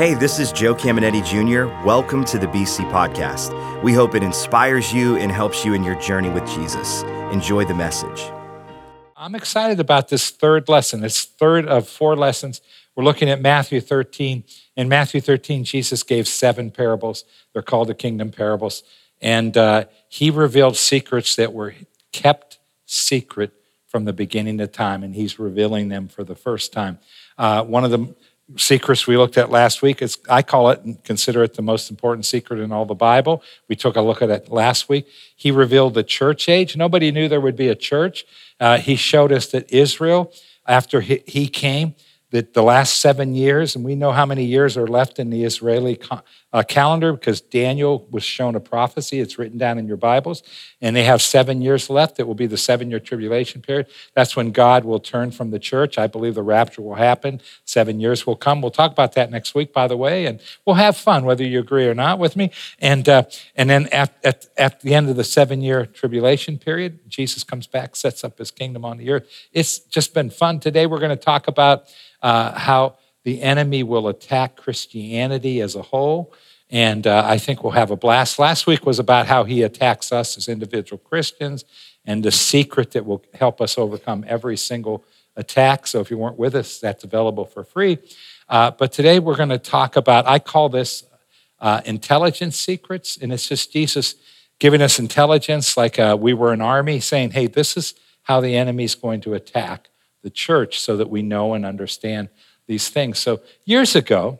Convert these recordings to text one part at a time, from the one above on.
Hey, this is Joe Caminetti Jr. Welcome to the BC Podcast. We hope it inspires you and helps you in your journey with Jesus. Enjoy the message. I'm excited about this third lesson. It's third of four lessons. We're looking at Matthew 13. In Matthew 13, Jesus gave seven parables. They're called the kingdom parables. And uh, he revealed secrets that were kept secret from the beginning of time, and he's revealing them for the first time. Uh, one of the secrets we looked at last week. It's, I call it and consider it the most important secret in all the Bible. We took a look at it last week. He revealed the church age. Nobody knew there would be a church. Uh, he showed us that Israel, after he, he came, that the last seven years, and we know how many years are left in the Israeli uh, calendar because Daniel was shown a prophecy. It's written down in your Bibles. And they have seven years left. It will be the seven year tribulation period. That's when God will turn from the church. I believe the rapture will happen. Seven years will come. We'll talk about that next week, by the way. And we'll have fun, whether you agree or not with me. And, uh, and then at, at, at the end of the seven year tribulation period, Jesus comes back, sets up his kingdom on the earth. It's just been fun. Today, we're going to talk about uh, how the enemy will attack Christianity as a whole. And uh, I think we'll have a blast. Last week was about how he attacks us as individual Christians and the secret that will help us overcome every single attack. So if you weren't with us, that's available for free. Uh, but today we're going to talk about, I call this uh, intelligence secrets. And it's just Jesus giving us intelligence like uh, we were an army saying, hey, this is how the enemy's going to attack the church so that we know and understand these things. So years ago,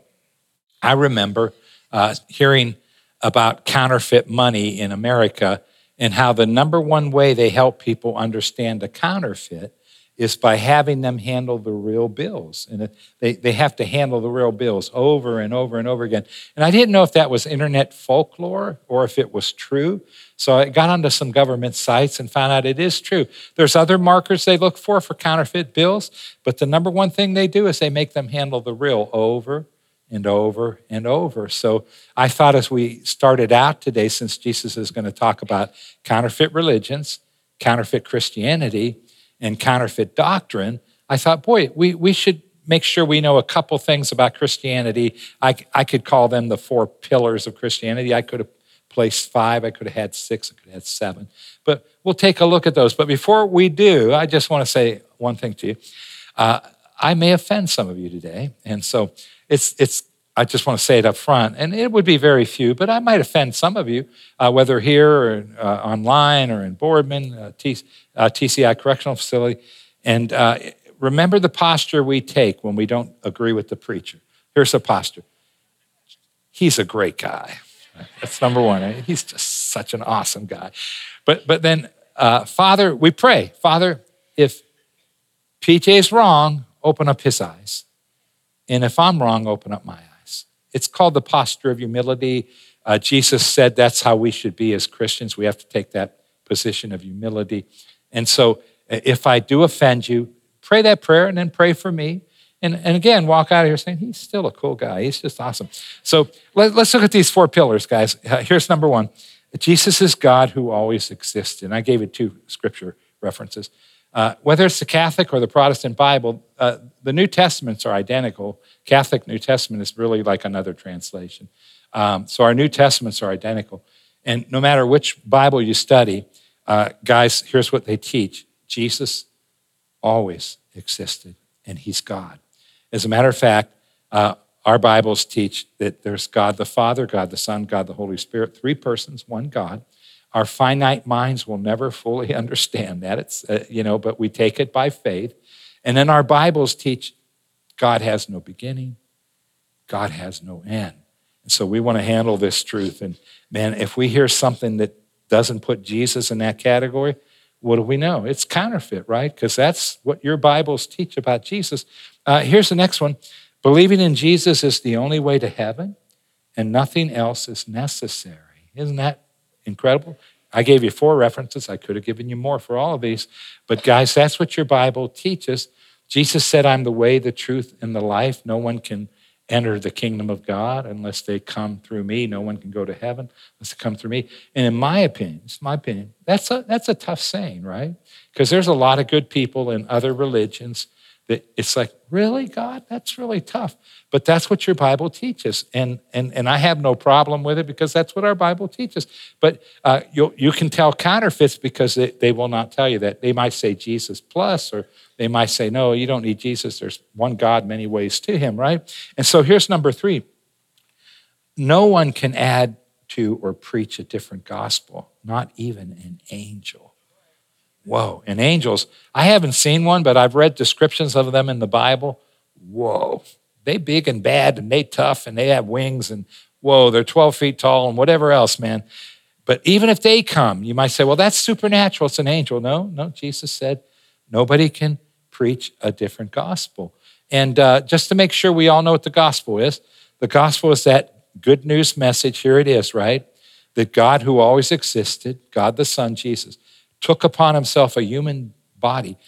I remember uh, hearing about counterfeit money in America and how the number one way they help people understand a counterfeit is by having them handle the real bills. And they, they have to handle the real bills over and over and over again. And I didn't know if that was internet folklore or if it was true. So I got onto some government sites and found out it is true. There's other markers they look for for counterfeit bills, but the number one thing they do is they make them handle the real over and over and over. So I thought as we started out today, since Jesus is going to talk about counterfeit religions, counterfeit Christianity, and counterfeit doctrine, I thought, boy, we, we should make sure we know a couple things about Christianity. I, I could call them the four pillars of Christianity. I could have placed five, I could have had six, I could have had seven. But we'll take a look at those. But before we do, I just want to say one thing to you. Uh, I may offend some of you today. And so it's, it's I just want to say it up front, and it would be very few, but I might offend some of you, uh, whether here or uh, online or in Boardman, uh, T- uh, TCI Correctional Facility. And uh, remember the posture we take when we don't agree with the preacher. Here's the posture He's a great guy. That's number one. He's just such an awesome guy. But, but then, uh, Father, we pray, Father, if PJ is wrong, open up his eyes. And if I'm wrong, open up my eyes. It's called the posture of humility. Uh, Jesus said that's how we should be as Christians. We have to take that position of humility. And so if I do offend you, pray that prayer and then pray for me. And, and again, walk out of here saying, he's still a cool guy. He's just awesome. So let, us look at these four pillars, guys. Uh, here's number one Jesus is God who always exists. And I gave it two scripture references. Uh, whether it's the Catholic or the Protestant Bible, uh, the New Testaments are identical. Catholic New Testament is really like another translation. Um, so our New Testaments are identical. And no matter which Bible you study, uh, guys, here's what they teach Jesus always existed, and he's God. As a matter of fact, uh, our Bibles teach that there's God the Father, God the Son, God the Holy Spirit, three persons, one God. Our finite minds will never fully understand that. It's, uh, you know, but we take it by faith. And then our Bibles teach God has no beginning, God has no end. And so we want to handle this truth. And man, if we hear something that doesn't put Jesus in that category, what do we know? It's counterfeit, right? Because that's what your Bibles teach about Jesus. Uh, here's the next one believing in Jesus is the only way to heaven, and nothing else is necessary. Isn't that incredible? I gave you four references. I could have given you more for all of these. But, guys, that's what your Bible teaches. Jesus said, I'm the way, the truth, and the life. No one can enter the kingdom of God unless they come through me. No one can go to heaven unless they come through me. And in my opinion, it's my opinion, that's a, that's a tough saying, right? Because there's a lot of good people in other religions it's like, really, God? That's really tough. But that's what your Bible teaches. And, and, and I have no problem with it because that's what our Bible teaches. But uh, you you can tell counterfeits because they, they will not tell you that. They might say Jesus plus, or they might say, no, you don't need Jesus. There's one God, many ways to him, right? And so here's number three no one can add to or preach a different gospel, not even an angel. Whoa, and angels, I haven't seen one, but I've read descriptions of them in the Bible. Whoa, they big and bad and they tough and they have wings and whoa, they're 12 feet tall and whatever else, man. But even if they come, you might say, well, that's supernatural. It's an angel. No, no, Jesus said nobody can preach a different gospel. And uh, just to make sure we all know what the gospel is, the gospel is that good news message. Here it is, right? That God, who always existed, God the Son, Jesus, took upon himself a human body.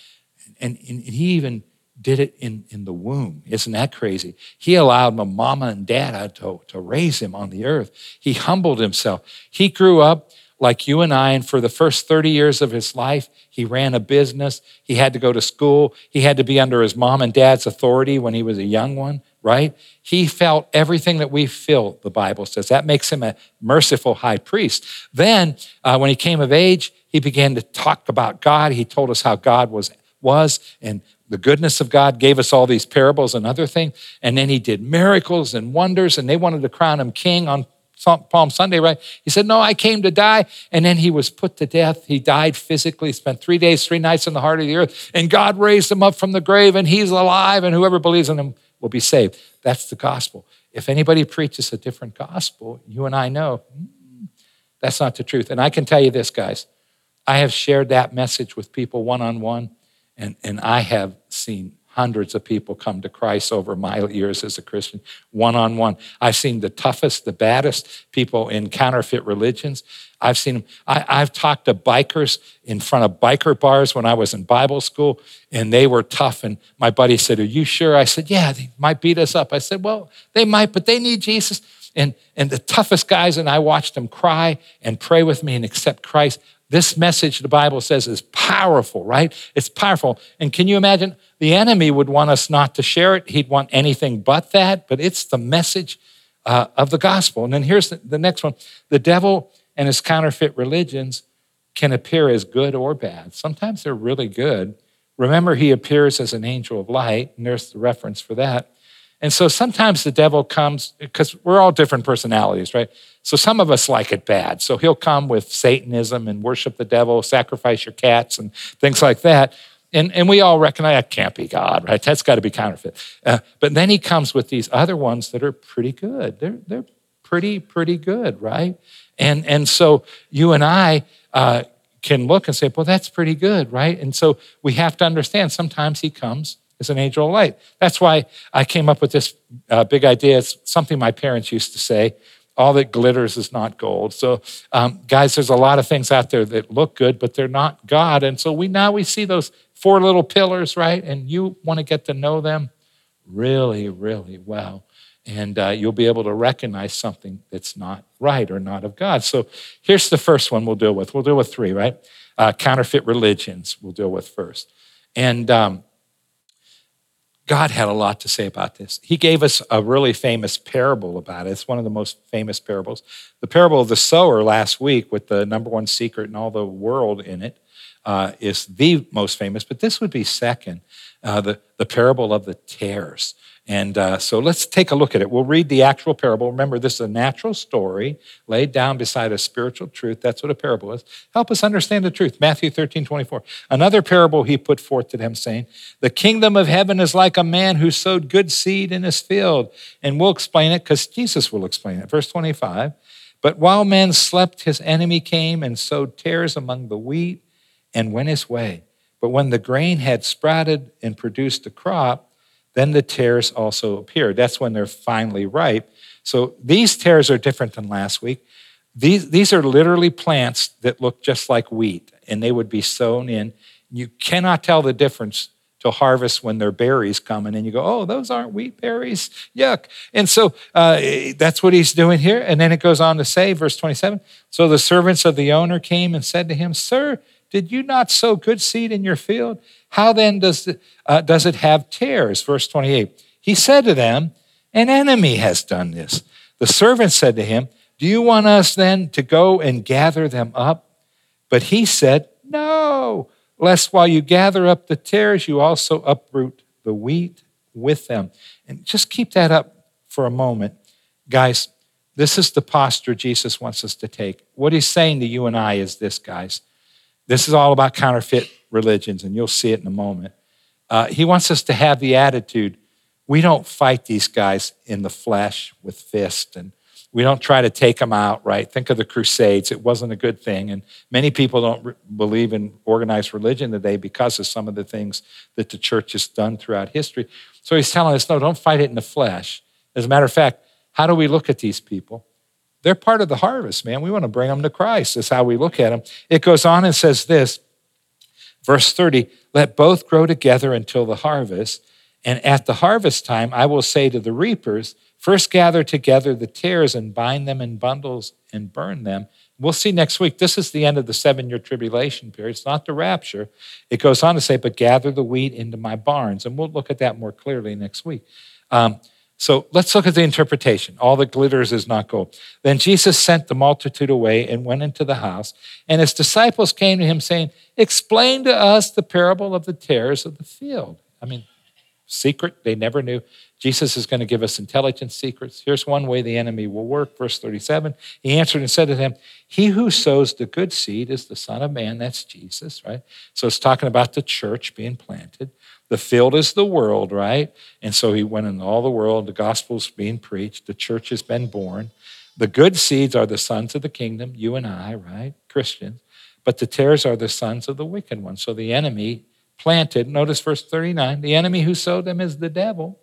And, and he even did it in, in the womb. Isn't that crazy? He allowed my mama and dada to, to raise him on the earth. He humbled himself. He grew up like you and I, and for the first 30 years of his life, he ran a business. He had to go to school. He had to be under his mom and dad's authority when he was a young one, right? He felt everything that we feel, the Bible says. That makes him a merciful high priest. Then, uh, when he came of age, he began to talk about God. He told us how God was, was and the goodness of God, gave us all these parables and other things. And then he did miracles and wonders, and they wanted to crown him king on Palm Sunday, right? He said, No, I came to die. And then he was put to death. He died physically, spent three days, three nights in the heart of the earth. And God raised him up from the grave, and he's alive, and whoever believes in him will be saved. That's the gospel. If anybody preaches a different gospel, you and I know hmm, that's not the truth. And I can tell you this, guys. I have shared that message with people one on one, and I have seen hundreds of people come to Christ over my years as a Christian, one on one. I've seen the toughest, the baddest people in counterfeit religions. I've seen them. I, have talked to bikers in front of biker bars when I was in Bible school, and they were tough. And my buddy said, Are you sure? I said, Yeah, they might beat us up. I said, Well, they might, but they need Jesus. And, and the toughest guys, and I watched them cry and pray with me and accept Christ. This message, the Bible says, is powerful, right? It's powerful. And can you imagine? The enemy would want us not to share it. He'd want anything but that, but it's the message uh, of the gospel. And then here's the, the next one the devil and his counterfeit religions can appear as good or bad. Sometimes they're really good. Remember, he appears as an angel of light, and there's the reference for that. And so sometimes the devil comes, because we're all different personalities, right? So some of us like it bad. So he'll come with Satanism and worship the devil, sacrifice your cats, and things like that. And, and we all recognize that can't be God, right? That's got to be counterfeit. Uh, but then he comes with these other ones that are pretty good. They're, they're pretty, pretty good, right? And, and so you and I uh, can look and say, well, that's pretty good, right? And so we have to understand sometimes he comes as an angel of light. That's why I came up with this uh, big idea. It's something my parents used to say all that glitters is not gold. So, um, guys, there's a lot of things out there that look good, but they're not God. And so we now we see those four little pillars, right? And you want to get to know them really, really well. And uh, you'll be able to recognize something that's not right or not of God. So here's the first one we'll deal with. We'll deal with three, right? Uh, counterfeit religions we'll deal with first. And um, God had a lot to say about this. He gave us a really famous parable about it. It's one of the most famous parables. The parable of the sower last week, with the number one secret in all the world in it, uh, is the most famous, but this would be second. Uh, the, the parable of the tares. And uh, so let's take a look at it. We'll read the actual parable. Remember, this is a natural story laid down beside a spiritual truth. That's what a parable is. Help us understand the truth. Matthew 13, 24. Another parable he put forth to them, saying, The kingdom of heaven is like a man who sowed good seed in his field. And we'll explain it because Jesus will explain it. Verse 25. But while men slept, his enemy came and sowed tares among the wheat and went his way. But when the grain had sprouted and produced a crop, then the tares also appeared. That's when they're finally ripe. So these tares are different than last week. These, these are literally plants that look just like wheat, and they would be sown in. You cannot tell the difference to harvest when their berries come, and then you go, oh, those aren't wheat berries. Yuck. And so uh, that's what he's doing here. And then it goes on to say, verse 27 So the servants of the owner came and said to him, Sir, Did you not sow good seed in your field? How then does it, uh, does it have tares? Verse 28. He said to them, An enemy has done this. The servant said to him, Do you want us then to go and gather them up? But he said, No, lest while you gather up the tares, you also uproot the wheat with them. And just keep that up for a moment. Guys, this is the posture Jesus wants us to take. What he's saying to you and I is this, guys. This is all about counterfeit religions, and you'll see it in a moment. Uh, he wants us to have the attitude we don't fight these guys in the flesh with fists and we don't try to take them out, right? Think of the Crusades. It wasn't a good thing. And many people don't re- believe in organized religion today because of some of the things that the church has done throughout history. So he's telling us no, don't fight it in the flesh. As a matter of fact, how do we look at these people? They're part of the harvest, man. We want to bring them to Christ. That's how we look at them. It goes on and says this, verse 30 let both grow together until the harvest. And at the harvest time, I will say to the reapers, First, gather together the tares and bind them in bundles and burn them. We'll see next week. This is the end of the seven year tribulation period. It's not the rapture. It goes on to say, But gather the wheat into my barns. And we'll look at that more clearly next week. Um, so let's look at the interpretation. All that glitters is not gold. Then Jesus sent the multitude away and went into the house. And his disciples came to him saying, Explain to us the parable of the tares of the field. I mean, secret, they never knew. Jesus is going to give us intelligence secrets. Here's one way the enemy will work. Verse 37 He answered and said to them, He who sows the good seed is the Son of Man. That's Jesus, right? So it's talking about the church being planted. The field is the world, right? And so he went in all the world. The gospel's being preached. The church has been born. The good seeds are the sons of the kingdom, you and I, right? Christians. But the tares are the sons of the wicked one. So the enemy planted, notice verse 39 the enemy who sowed them is the devil.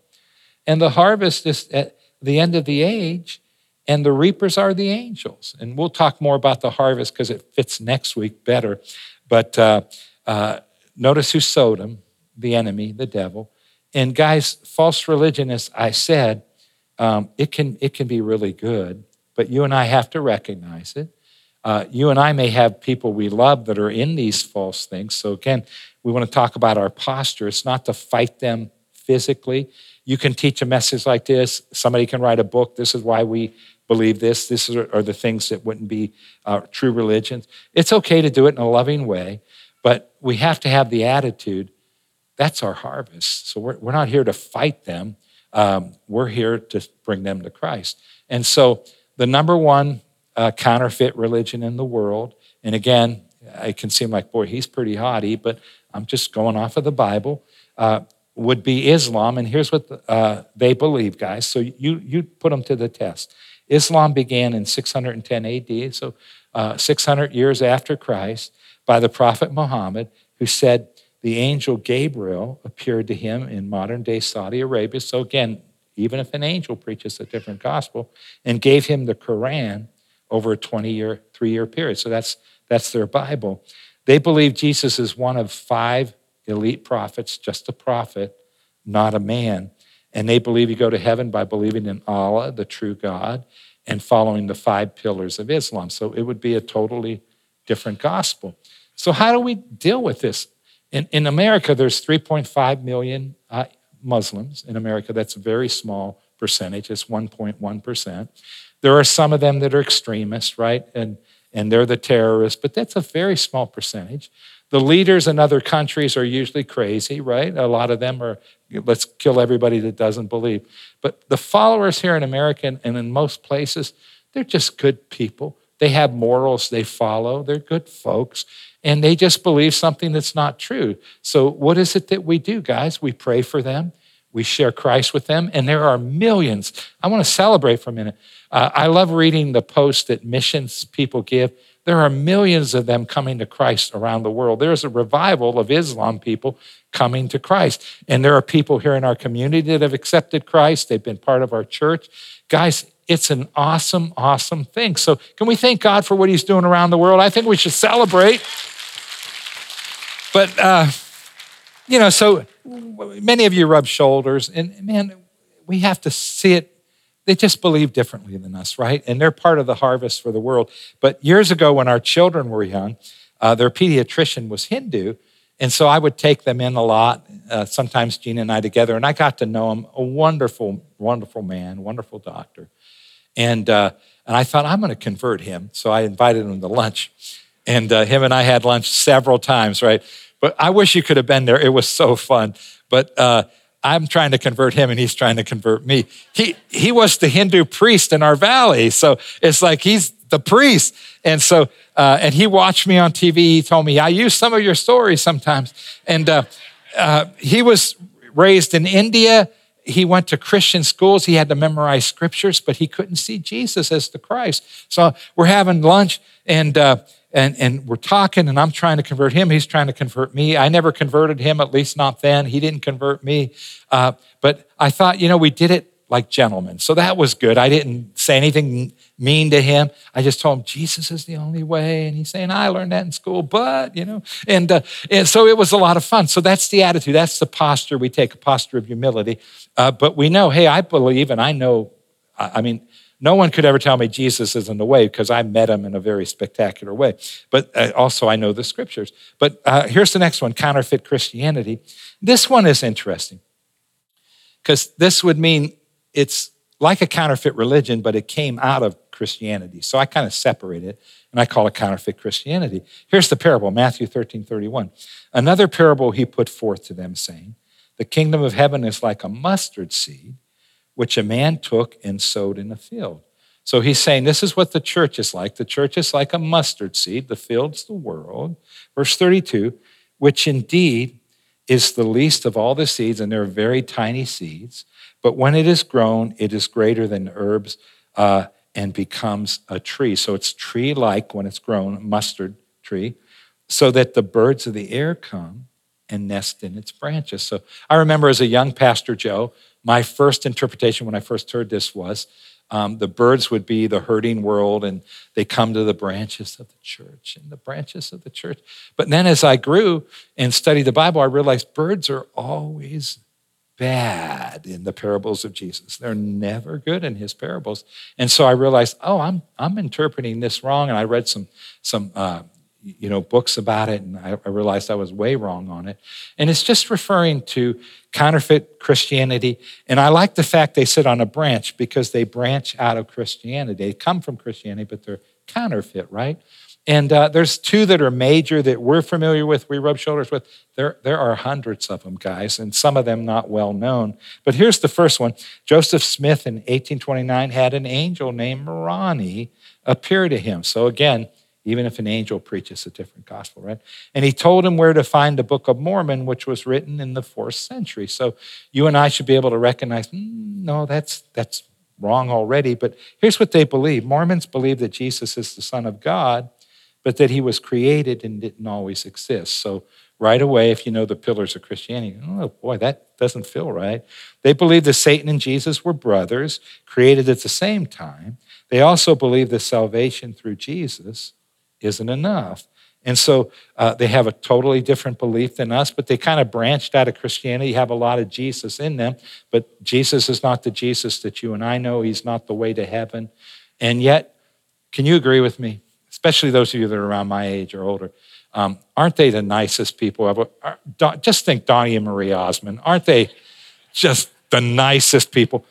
And the harvest is at the end of the age, and the reapers are the angels. And we'll talk more about the harvest because it fits next week better. But uh, uh, notice who sowed them the enemy, the devil. And guys, false religion, as I said, um, it, can, it can be really good, but you and I have to recognize it. Uh, you and I may have people we love that are in these false things. So, again, we want to talk about our posture. It's not to fight them physically, you can teach a message like this. Somebody can write a book. This is why we believe this. This are, the things that wouldn't be uh, true religions. It's okay to do it in a loving way, but we have to have the attitude that's our harvest. So we're, we're not here to fight them. Um, we're here to bring them to Christ. And so the number one uh, counterfeit religion in the world, and again, it can seem like, boy, he's pretty haughty, but I'm just going off of the Bible. Uh, would be Islam, and here's what uh, they believe, guys. So you you put them to the test. Islam began in 610 AD, so uh, 600 years after Christ, by the Prophet Muhammad, who said the angel Gabriel appeared to him in modern day Saudi Arabia. So again, even if an angel preaches a different gospel, and gave him the Quran over a 20 year, three year period. So that's that's their Bible. They believe Jesus is one of five elite prophets, just a prophet, not a man. And they believe you go to heaven by believing in Allah, the true God, and following the five pillars of Islam. So it would be a totally different gospel. So, how do we deal with this? In, in America, there's 3.5 million uh, Muslims. In America, that's a very small percentage, it's 1.1%. There are some of them that are extremists, right? And, and they're the terrorists, but that's a very small percentage. The leaders in other countries are usually crazy, right? A lot of them are, let's kill everybody that doesn't believe. But the followers here in America and in most places, they're just good people. They have morals they follow, they're good folks, and they just believe something that's not true. So, what is it that we do, guys? We pray for them, we share Christ with them, and there are millions. I want to celebrate for a minute. Uh, I love reading the posts that missions people give there are millions of them coming to Christ around the world. There's a revival of Islam people coming to Christ. And there are people here in our community that have accepted Christ. They've been part of our church. Guys, it's an awesome, awesome thing. So, can we thank God for what He's doing around the world? I think we should celebrate. But, uh, you know, so many of you rub shoulders, and man, we have to see it they just believe differently than us, right? And they're part of the harvest for the world. But years ago, when our children were young, uh, their pediatrician was Hindu. And so I would take them in a lot, uh, sometimes Gina and I together, and I got to know him. A wonderful, wonderful man, wonderful doctor. And, uh, and I thought, I'm going to convert him. So I invited him to lunch. And uh, him and I had lunch several times, right? But I wish you could have been there. It was so fun. But uh, I'm trying to convert him and he's trying to convert me. He, he was the Hindu priest in our valley. So it's like he's the priest. And so, uh, and he watched me on TV. He told me, I use some of your stories sometimes. And uh, uh, he was raised in India. He went to Christian schools. He had to memorize scriptures, but he couldn't see Jesus as the Christ. So we're having lunch and, uh, and, and we're talking and I'm trying to convert him. He's trying to convert me. I never converted him, at least not then. He didn't convert me. Uh, but I thought, you know, we did it like gentlemen. So that was good. I didn't say anything mean to him. I just told him Jesus is the only way. And he's saying, I learned that in school, but, you know, and, uh, and so it was a lot of fun. So that's the attitude. That's the posture we take, a posture of humility. Uh, but we know, hey, I believe and I know, I mean, no one could ever tell me Jesus isn't the way because I met him in a very spectacular way. But uh, also, I know the scriptures. But uh, here's the next one counterfeit Christianity. This one is interesting because this would mean it's like a counterfeit religion, but it came out of Christianity. So I kind of separate it and I call it counterfeit Christianity. Here's the parable Matthew 13 31. Another parable he put forth to them, saying, The kingdom of heaven is like a mustard seed which a man took and sowed in a field. So he's saying this is what the church is like. The church is like a mustard seed, the field's the world. Verse 32, which indeed is the least of all the seeds, and they're very tiny seeds. But when it is grown, it is greater than herbs uh, and becomes a tree. So it's tree like when it's grown, mustard tree, so that the birds of the air come and nest in its branches. So I remember as a young pastor, Joe, my first interpretation when I first heard this was um, the birds would be the hurting world and they come to the branches of the church and the branches of the church. But then as I grew and studied the Bible, I realized birds are always bad in the parables of Jesus. They're never good in his parables. And so I realized, oh, I'm, I'm interpreting this wrong. And I read some, some uh, you know, books about it, and I, I, realized I was way wrong on it. And it's just referring to counterfeit Christianity. And I like the fact they sit on a branch because they branch out of Christianity. They come from Christianity, but they're counterfeit, right? And uh, there's two that are major that we're familiar with, we rub shoulders with. There, there are hundreds of them, guys, and some of them not well known. But here's the first one Joseph Smith in 1829 had an angel named Moroni appear to him. So again, even if an angel preaches a different gospel, right? And he told him where to find the Book of Mormon, which was written in the fourth century. So you and I should be able to recognize, mm, no, that's that's wrong already. But here's what they believe: Mormons believe that Jesus is the Son of God, but that he was created and didn't always exist. So right away, if you know the pillars of Christianity, oh boy, that doesn't feel right. They believe that Satan and Jesus were brothers, created at the same time. They also believe that salvation through Jesus isn't enough. And so uh, they have a totally different belief than us, but they kind of branched out of Christianity, have a lot of Jesus in them. But Jesus is not the Jesus that you and I know. He's not the way to heaven. And yet, can you agree with me, especially those of you that are around my age or older? Um, aren't they the nicest people ever? Just think Donnie and Marie Osmond. Aren't they just the nicest people?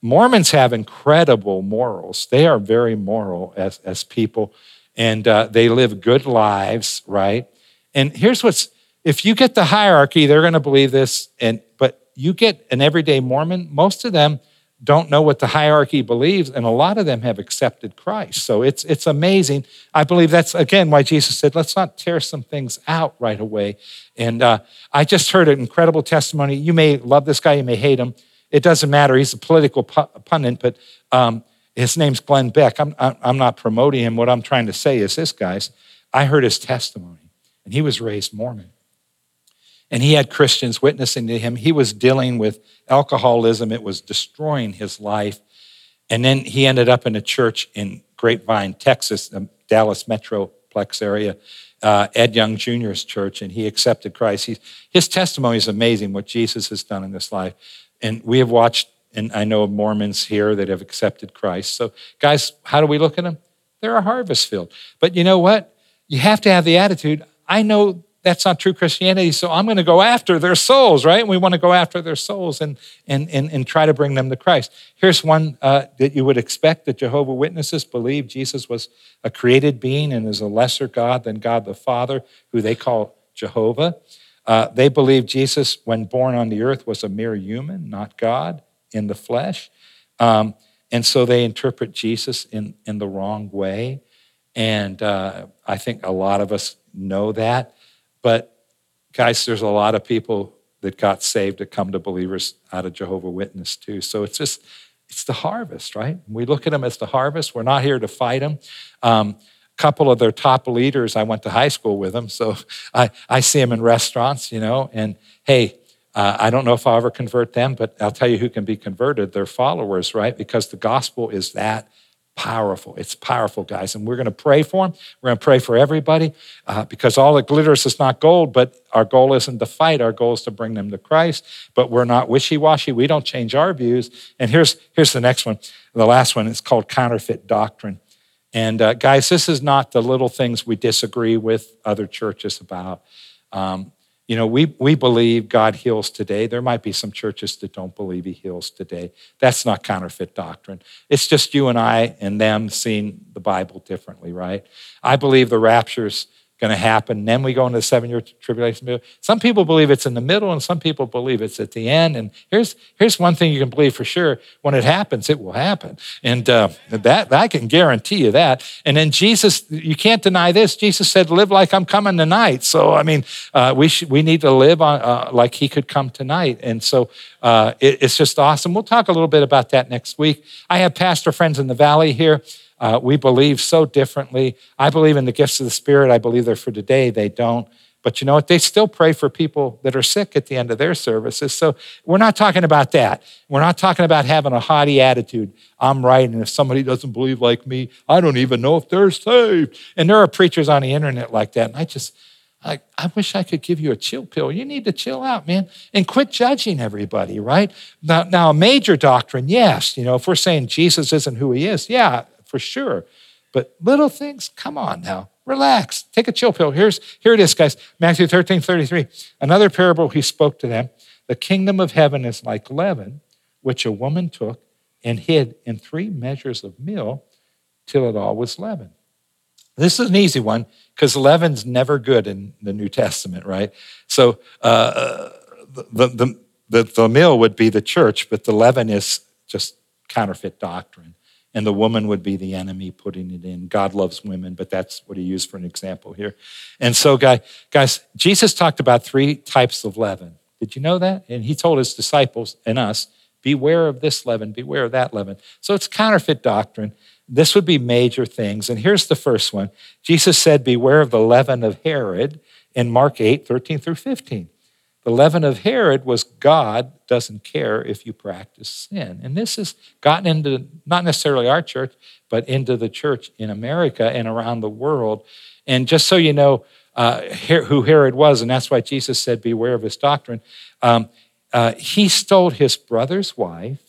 Mormons have incredible morals. They are very moral as, as people and uh, they live good lives, right? And here's what's if you get the hierarchy, they're going to believe this. And but you get an everyday Mormon, most of them don't know what the hierarchy believes, and a lot of them have accepted Christ. So it's it's amazing. I believe that's again why Jesus said, "Let's not tear some things out right away." And uh, I just heard an incredible testimony. You may love this guy, you may hate him. It doesn't matter. He's a political pundit, but um, his name's Glenn Beck. I'm, I'm not promoting him. What I'm trying to say is this, guys. I heard his testimony, and he was raised Mormon. And he had Christians witnessing to him. He was dealing with alcoholism, it was destroying his life. And then he ended up in a church in Grapevine, Texas, the Dallas Metroplex area, uh, Ed Young Jr.'s church, and he accepted Christ. He, his testimony is amazing, what Jesus has done in this life. And we have watched and I know Mormons here that have accepted Christ. So, guys, how do we look at them? They're a harvest field. But you know what? you have to have the attitude I know that's not true Christianity, so I'm going to go after their souls, right? We want to go after their souls and, and, and, and try to bring them to Christ. Here's one uh, that you would expect that Jehovah Witnesses believe Jesus was a created being and is a lesser God than God the Father, who they call Jehovah. Uh, they believe Jesus, when born on the earth, was a mere human, not God in the flesh. Um, and so they interpret Jesus in, in the wrong way. And uh, I think a lot of us know that. But guys, there's a lot of people that got saved that come to believers out of Jehovah Witness too. So it's just, it's the harvest, right? We look at them as the harvest. We're not here to fight them. Um, a couple of their top leaders, I went to high school with them, so I, I see them in restaurants, you know, and hey, uh, I don't know if I'll ever convert them, but I'll tell you who can be converted. They're followers, right? Because the gospel is that powerful. It's powerful, guys. And we're going to pray for them. We're going to pray for everybody uh, because all that glitters is not gold, but our goal isn't to fight. Our goal is to bring them to Christ. But we're not wishy washy. We don't change our views. And here's, here's the next one. The last one is called counterfeit doctrine. And uh, guys, this is not the little things we disagree with other churches about. Um, you know, we, we believe God heals today. There might be some churches that don't believe he heals today. That's not counterfeit doctrine. It's just you and I and them seeing the Bible differently, right? I believe the rapture's going to happen. Then we go into the seven year tribulation. Some people believe it's in the middle, and some people believe it's at the end. And here's, here's one thing you can believe for sure when it happens, it will happen. And uh, that I can guarantee you that. And then Jesus, you can't deny this. Jesus said, Live like I'm coming tonight. So, I mean, uh, we, should, we need to live on, uh, like he could come tonight. And so uh, it, it's just awesome. We'll talk a little bit about that next week. I have pastor friends in the valley here. Uh, we believe so differently. I believe in the gifts of the Spirit. I believe they're for today. They don't. But you know what? They still pray for people that are sick at the end of their services. So we're not talking about that. We're not talking about having a haughty attitude. I'm right. And if somebody doesn't believe like me, I don't even know if they're saved. And there are preachers on the internet like that. And I just, I, I wish I could give you a chill pill. You need to chill out, man, and quit judging everybody, right? Now, now a major doctrine, yes. You know, if we're saying Jesus isn't who he is, yeah, for sure. But little things, come on now. Relax. Take a chill pill. Here's, here it is, guys. Matthew 13, 33. Another parable he spoke to them. The kingdom of heaven is like leaven, which a woman took and hid in three measures of meal till it all was leavened. This is an easy one because leaven's never good in the New Testament, right? So uh, the, the, the, the meal would be the church, but the leaven is just counterfeit doctrine and the woman would be the enemy putting it in. God loves women, but that's what he used for an example here. And so, guys, Jesus talked about three types of leaven. Did you know that? And he told his disciples and us, beware of this leaven, beware of that leaven. So it's counterfeit doctrine. This would be major things. And here's the first one Jesus said, Beware of the leaven of Herod in Mark 8, 13 through 15. The leaven of Herod was God doesn't care if you practice sin. And this has gotten into not necessarily our church, but into the church in America and around the world. And just so you know uh, who Herod was, and that's why Jesus said, Beware of his doctrine, um, uh, he stole his brother's wife,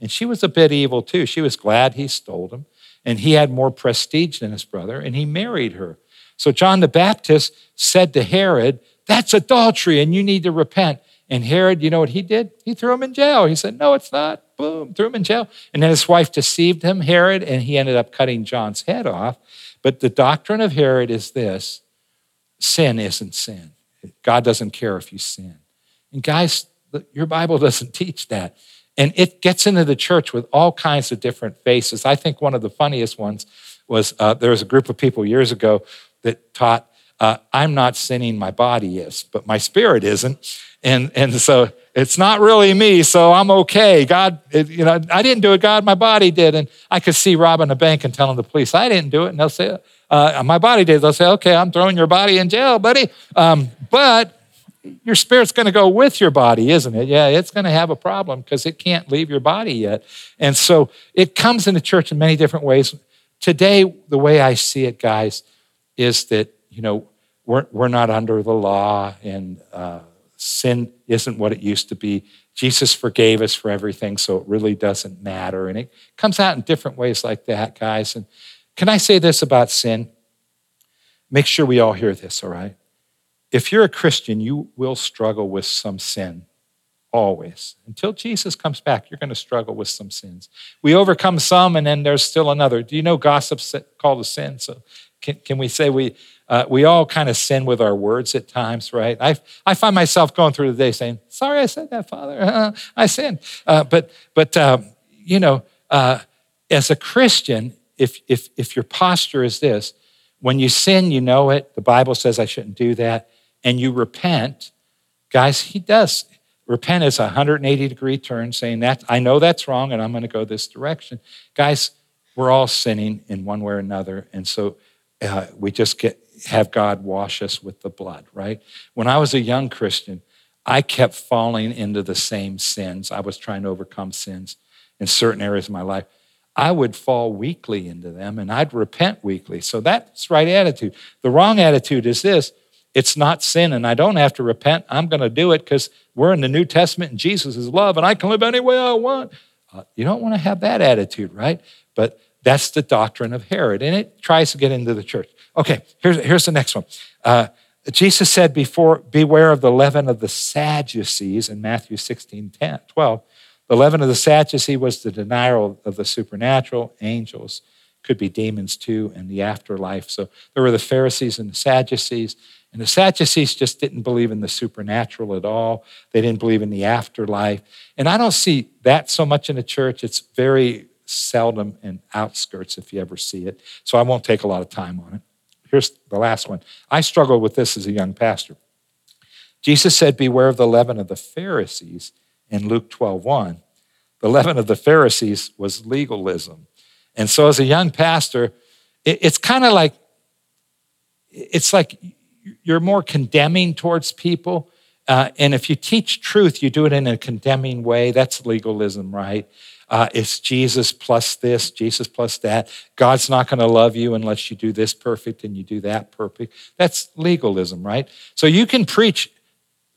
and she was a bit evil too. She was glad he stole him, and he had more prestige than his brother, and he married her. So John the Baptist said to Herod, that's adultery and you need to repent. And Herod, you know what he did? He threw him in jail. He said, No, it's not. Boom, threw him in jail. And then his wife deceived him, Herod, and he ended up cutting John's head off. But the doctrine of Herod is this sin isn't sin. God doesn't care if you sin. And guys, your Bible doesn't teach that. And it gets into the church with all kinds of different faces. I think one of the funniest ones was uh, there was a group of people years ago that taught uh, I'm not sinning, my body is, but my spirit isn't. And, and so it's not really me, so I'm okay. God, it, you know, I didn't do it, God, my body did. And I could see robbing a bank and telling the police, I didn't do it. And they'll say, uh, my body did. They'll say, okay, I'm throwing your body in jail, buddy. Um, but your spirit's going to go with your body, isn't it? Yeah, it's going to have a problem because it can't leave your body yet. And so it comes into church in many different ways. Today, the way I see it, guys, is that you know, we're, we're not under the law and uh, sin isn't what it used to be. Jesus forgave us for everything, so it really doesn't matter. And it comes out in different ways like that, guys. And can I say this about sin? make sure we all hear this, all right? If you're a Christian, you will struggle with some sin always. Until Jesus comes back, you're going to struggle with some sins. We overcome some, and then there's still another. Do you know gossip's called a sin? So can, can we say we, uh, we all kind of sin with our words at times, right? I, I find myself going through the day saying, sorry I said that, Father. Uh, I sinned. Uh, but, but um, you know, uh, as a Christian, if, if, if your posture is this, when you sin, you know it. The Bible says I shouldn't do that. And you repent, guys, he does. Repent is a 180 degree turn saying that I know that's wrong and I'm going to go this direction. Guys, we're all sinning in one way or another. And so uh, we just get, have God wash us with the blood, right? When I was a young Christian, I kept falling into the same sins. I was trying to overcome sins in certain areas of my life. I would fall weakly into them and I'd repent weakly. So that's right attitude. The wrong attitude is this it's not sin and I don't have to repent. I'm going to do it because we're in the New Testament and Jesus is love and I can live any way I want. Uh, you don't want to have that attitude, right? But that's the doctrine of Herod and it tries to get into the church. Okay, here's, here's the next one. Uh, Jesus said before, beware of the leaven of the Sadducees in Matthew 16, 10, 12. The leaven of the Sadducee was the denial of the supernatural, angels, could be demons too, and the afterlife. So there were the Pharisees and the Sadducees. And the Sadducees just didn't believe in the supernatural at all. They didn't believe in the afterlife. And I don't see that so much in the church. It's very seldom in outskirts if you ever see it. So I won't take a lot of time on it. Here's the last one. I struggled with this as a young pastor. Jesus said, Beware of the leaven of the Pharisees in Luke 12 1. The leaven of the Pharisees was legalism. And so as a young pastor, it's kind of like, it's like you're more condemning towards people. Uh, and if you teach truth, you do it in a condemning way. That's legalism, right? Uh, it's Jesus plus this, Jesus plus that. God's not going to love you unless you do this perfect and you do that perfect. That's legalism, right? So you can preach,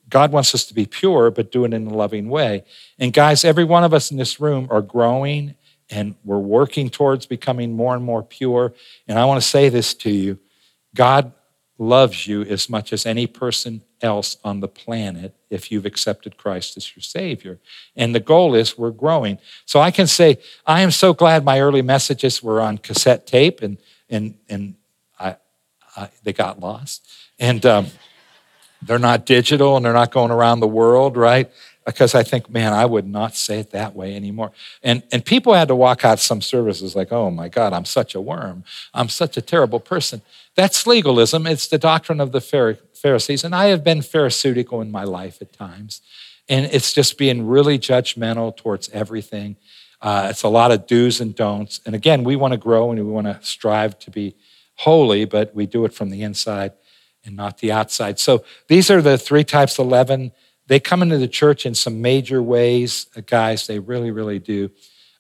God wants us to be pure, but do it in a loving way. And guys, every one of us in this room are growing and we're working towards becoming more and more pure. And I want to say this to you God loves you as much as any person else on the planet if you've accepted Christ as your Savior. And the goal is we're growing. So I can say, I am so glad my early messages were on cassette tape and, and, and I, I they got lost. And um, they're not digital and they're not going around the world, right? Because I think, man, I would not say it that way anymore. And, and people had to walk out some services like, oh my God, I'm such a worm. I'm such a terrible person. That's legalism. It's the doctrine of the Pharisees. And I have been Pharisaical in my life at times. And it's just being really judgmental towards everything. Uh, it's a lot of do's and don'ts. And again, we want to grow and we want to strive to be holy, but we do it from the inside and not the outside. So these are the three types of leaven they come into the church in some major ways, uh, guys, they really, really do.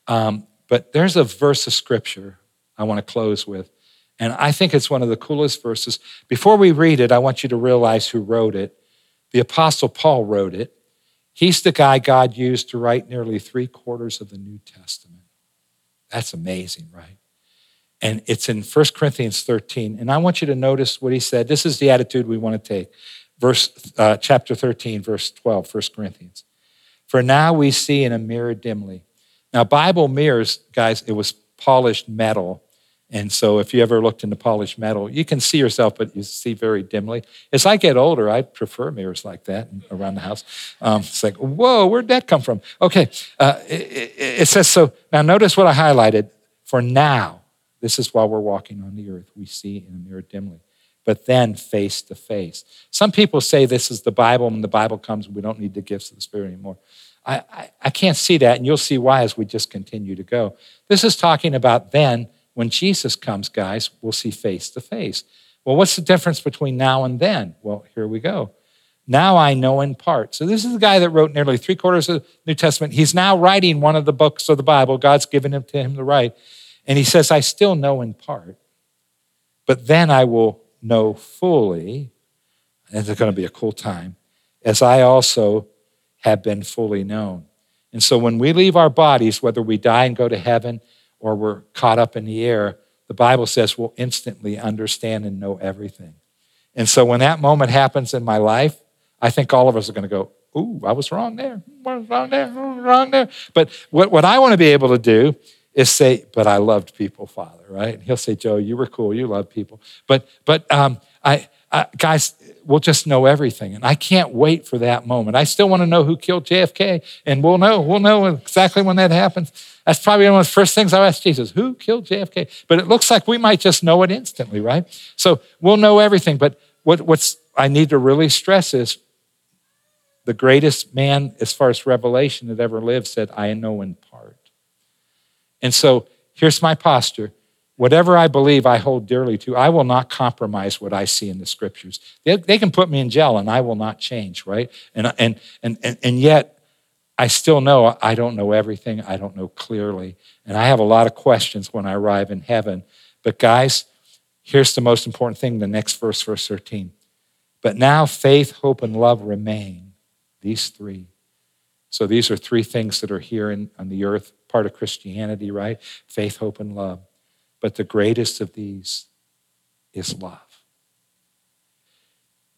Um, but there's a verse of scripture I want to close with. And I think it's one of the coolest verses. Before we read it, I want you to realize who wrote it. The Apostle Paul wrote it. He's the guy God used to write nearly three quarters of the New Testament. That's amazing, right? And it's in 1 Corinthians 13. And I want you to notice what he said. This is the attitude we want to take verse, uh, chapter 13, verse 12, 1 Corinthians. For now we see in a mirror dimly. Now, Bible mirrors, guys, it was polished metal. And so if you ever looked into polished metal, you can see yourself, but you see very dimly. As I get older, I prefer mirrors like that around the house. Um, it's like, whoa, where'd that come from? Okay, uh, it, it says so. Now, notice what I highlighted. For now, this is while we're walking on the earth, we see in a mirror dimly but then face to face. Some people say this is the Bible, and the Bible comes, and we don't need the gifts of the Spirit anymore. I, I, I can't see that, and you'll see why as we just continue to go. This is talking about then, when Jesus comes, guys, we'll see face to face. Well, what's the difference between now and then? Well, here we go. Now I know in part. So, this is the guy that wrote nearly three quarters of the New Testament. He's now writing one of the books of the Bible. God's given him to him to write. And he says, I still know in part, but then I will know fully, and it's going to be a cool time, as I also have been fully known. And so when we leave our bodies, whether we die and go to heaven or we're caught up in the air, the Bible says we'll instantly understand and know everything. And so when that moment happens in my life, I think all of us are going to go, Ooh, I was wrong there. Was wrong there. Wrong there. But what, what I want to be able to do is say, but I loved people, Father, right? And he'll say, Joe, you were cool. You loved people. But, but um, I, I, guys, we'll just know everything. And I can't wait for that moment. I still want to know who killed JFK, and we'll know. We'll know exactly when that happens. That's probably one of the first things I ask Jesus who killed JFK? But it looks like we might just know it instantly, right? So we'll know everything. But what, what's I need to really stress is the greatest man, as far as revelation that ever lived, said, I know in part. And so here's my posture. Whatever I believe I hold dearly to, I will not compromise what I see in the scriptures. They, they can put me in jail and I will not change, right? And, and, and, and, and yet, I still know I don't know everything. I don't know clearly. And I have a lot of questions when I arrive in heaven. But, guys, here's the most important thing the next verse, verse 13. But now faith, hope, and love remain. These three. So these are three things that are here in, on the earth, part of Christianity, right? Faith, hope, and love. But the greatest of these is love.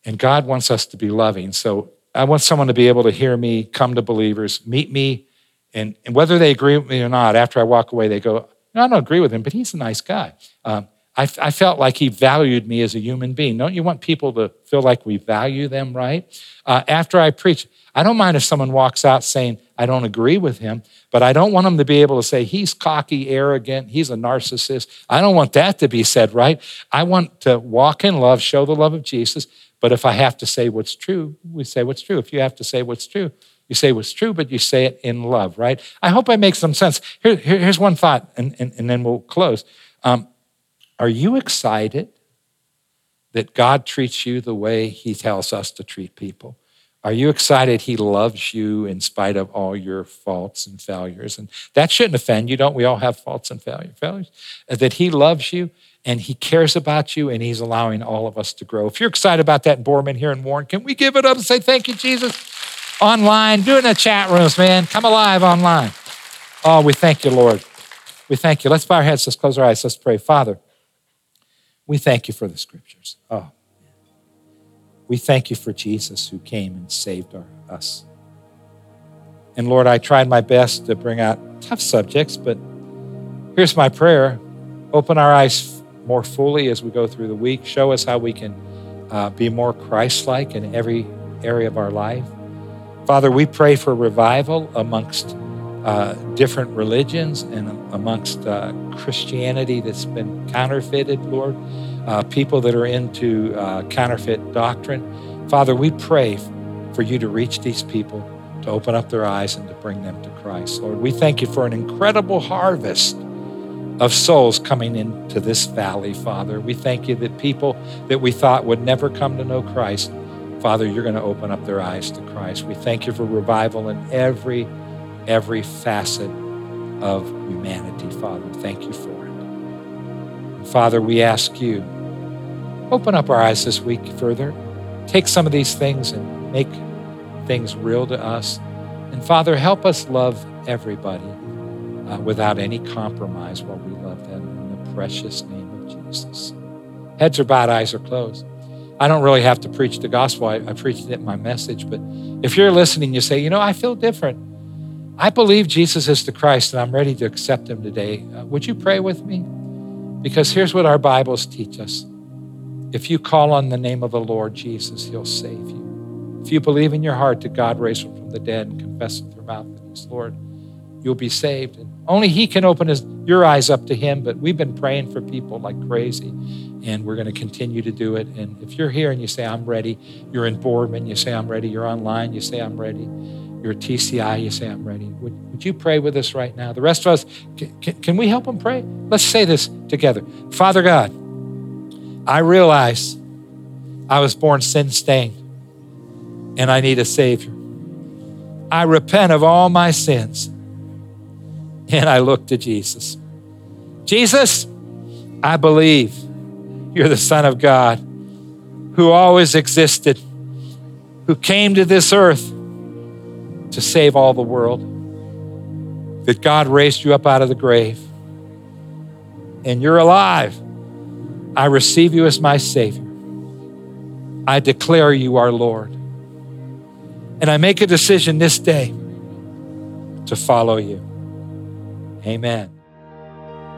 And God wants us to be loving. So I want someone to be able to hear me, come to believers, meet me, and, and whether they agree with me or not, after I walk away, they go, no, I don't agree with him, but he's a nice guy. Um, I, I, felt like he valued me as a human being. Don't you want people to feel like we value them, right? Uh, after I preach, I don't mind if someone walks out saying, I don't agree with him, but I don't want them to be able to say, he's cocky, arrogant, he's a narcissist. I don't want that to be said, right? I want to walk in love, show the love of Jesus. But if I have to say what's true, we say what's true. If you have to say what's true, you say what's true, but you say it in love, right? I hope I make some sense. Here, here, here's one thought, and, and, and then we'll close. Um, are you excited that God treats you the way He tells us to treat people? Are you excited He loves you in spite of all your faults and failures? And that shouldn't offend you. Don't we all have faults and failures? Uh, that He loves you and He cares about you and He's allowing all of us to grow. If you're excited about that in Boardman here in Warren, can we give it up and say thank you, Jesus? Online, do it in the chat rooms, man. Come alive online. Oh, we thank you, Lord. We thank you. Let's bow our heads. Let's close our eyes. Let's pray. Father, we thank you for the scriptures. Oh, we thank you for Jesus who came and saved our, us. And Lord, I tried my best to bring out tough subjects, but here's my prayer open our eyes more fully as we go through the week. Show us how we can uh, be more Christ like in every area of our life. Father, we pray for revival amongst uh, different religions and amongst uh, Christianity that's been counterfeited, Lord, uh, people that are into uh, counterfeit doctrine. Father, we pray for you to reach these people, to open up their eyes, and to bring them to Christ. Lord, we thank you for an incredible harvest of souls coming into this valley, Father. We thank you that people that we thought would never come to know Christ, Father, you're going to open up their eyes to Christ. We thank you for revival in every every facet of humanity, Father. Thank you for it. And Father, we ask you, open up our eyes this week further. Take some of these things and make things real to us. And Father, help us love everybody uh, without any compromise while we love them in the precious name of Jesus. Heads are bowed, eyes are closed. I don't really have to preach the gospel. I, I preached it in my message. But if you're listening, you say, you know, I feel different. I believe Jesus is the Christ and I'm ready to accept him today. Uh, would you pray with me? Because here's what our Bibles teach us if you call on the name of the Lord Jesus, he'll save you. If you believe in your heart that God raised him from the dead and confess with your mouth that he's Lord, you'll be saved. And only he can open his, your eyes up to him, but we've been praying for people like crazy, and we're going to continue to do it. And if you're here and you say, I'm ready, you're in Boardman, you say, I'm ready, you're online, you say, I'm ready you're TCI, you say, I'm ready. Would, would you pray with us right now? The rest of us, can, can, can we help them pray? Let's say this together. Father God, I realize I was born sin stained and I need a Savior. I repent of all my sins and I look to Jesus. Jesus, I believe you're the Son of God who always existed, who came to this earth to save all the world, that God raised you up out of the grave, and you're alive, I receive you as my Savior. I declare you our Lord. And I make a decision this day to follow you. Amen.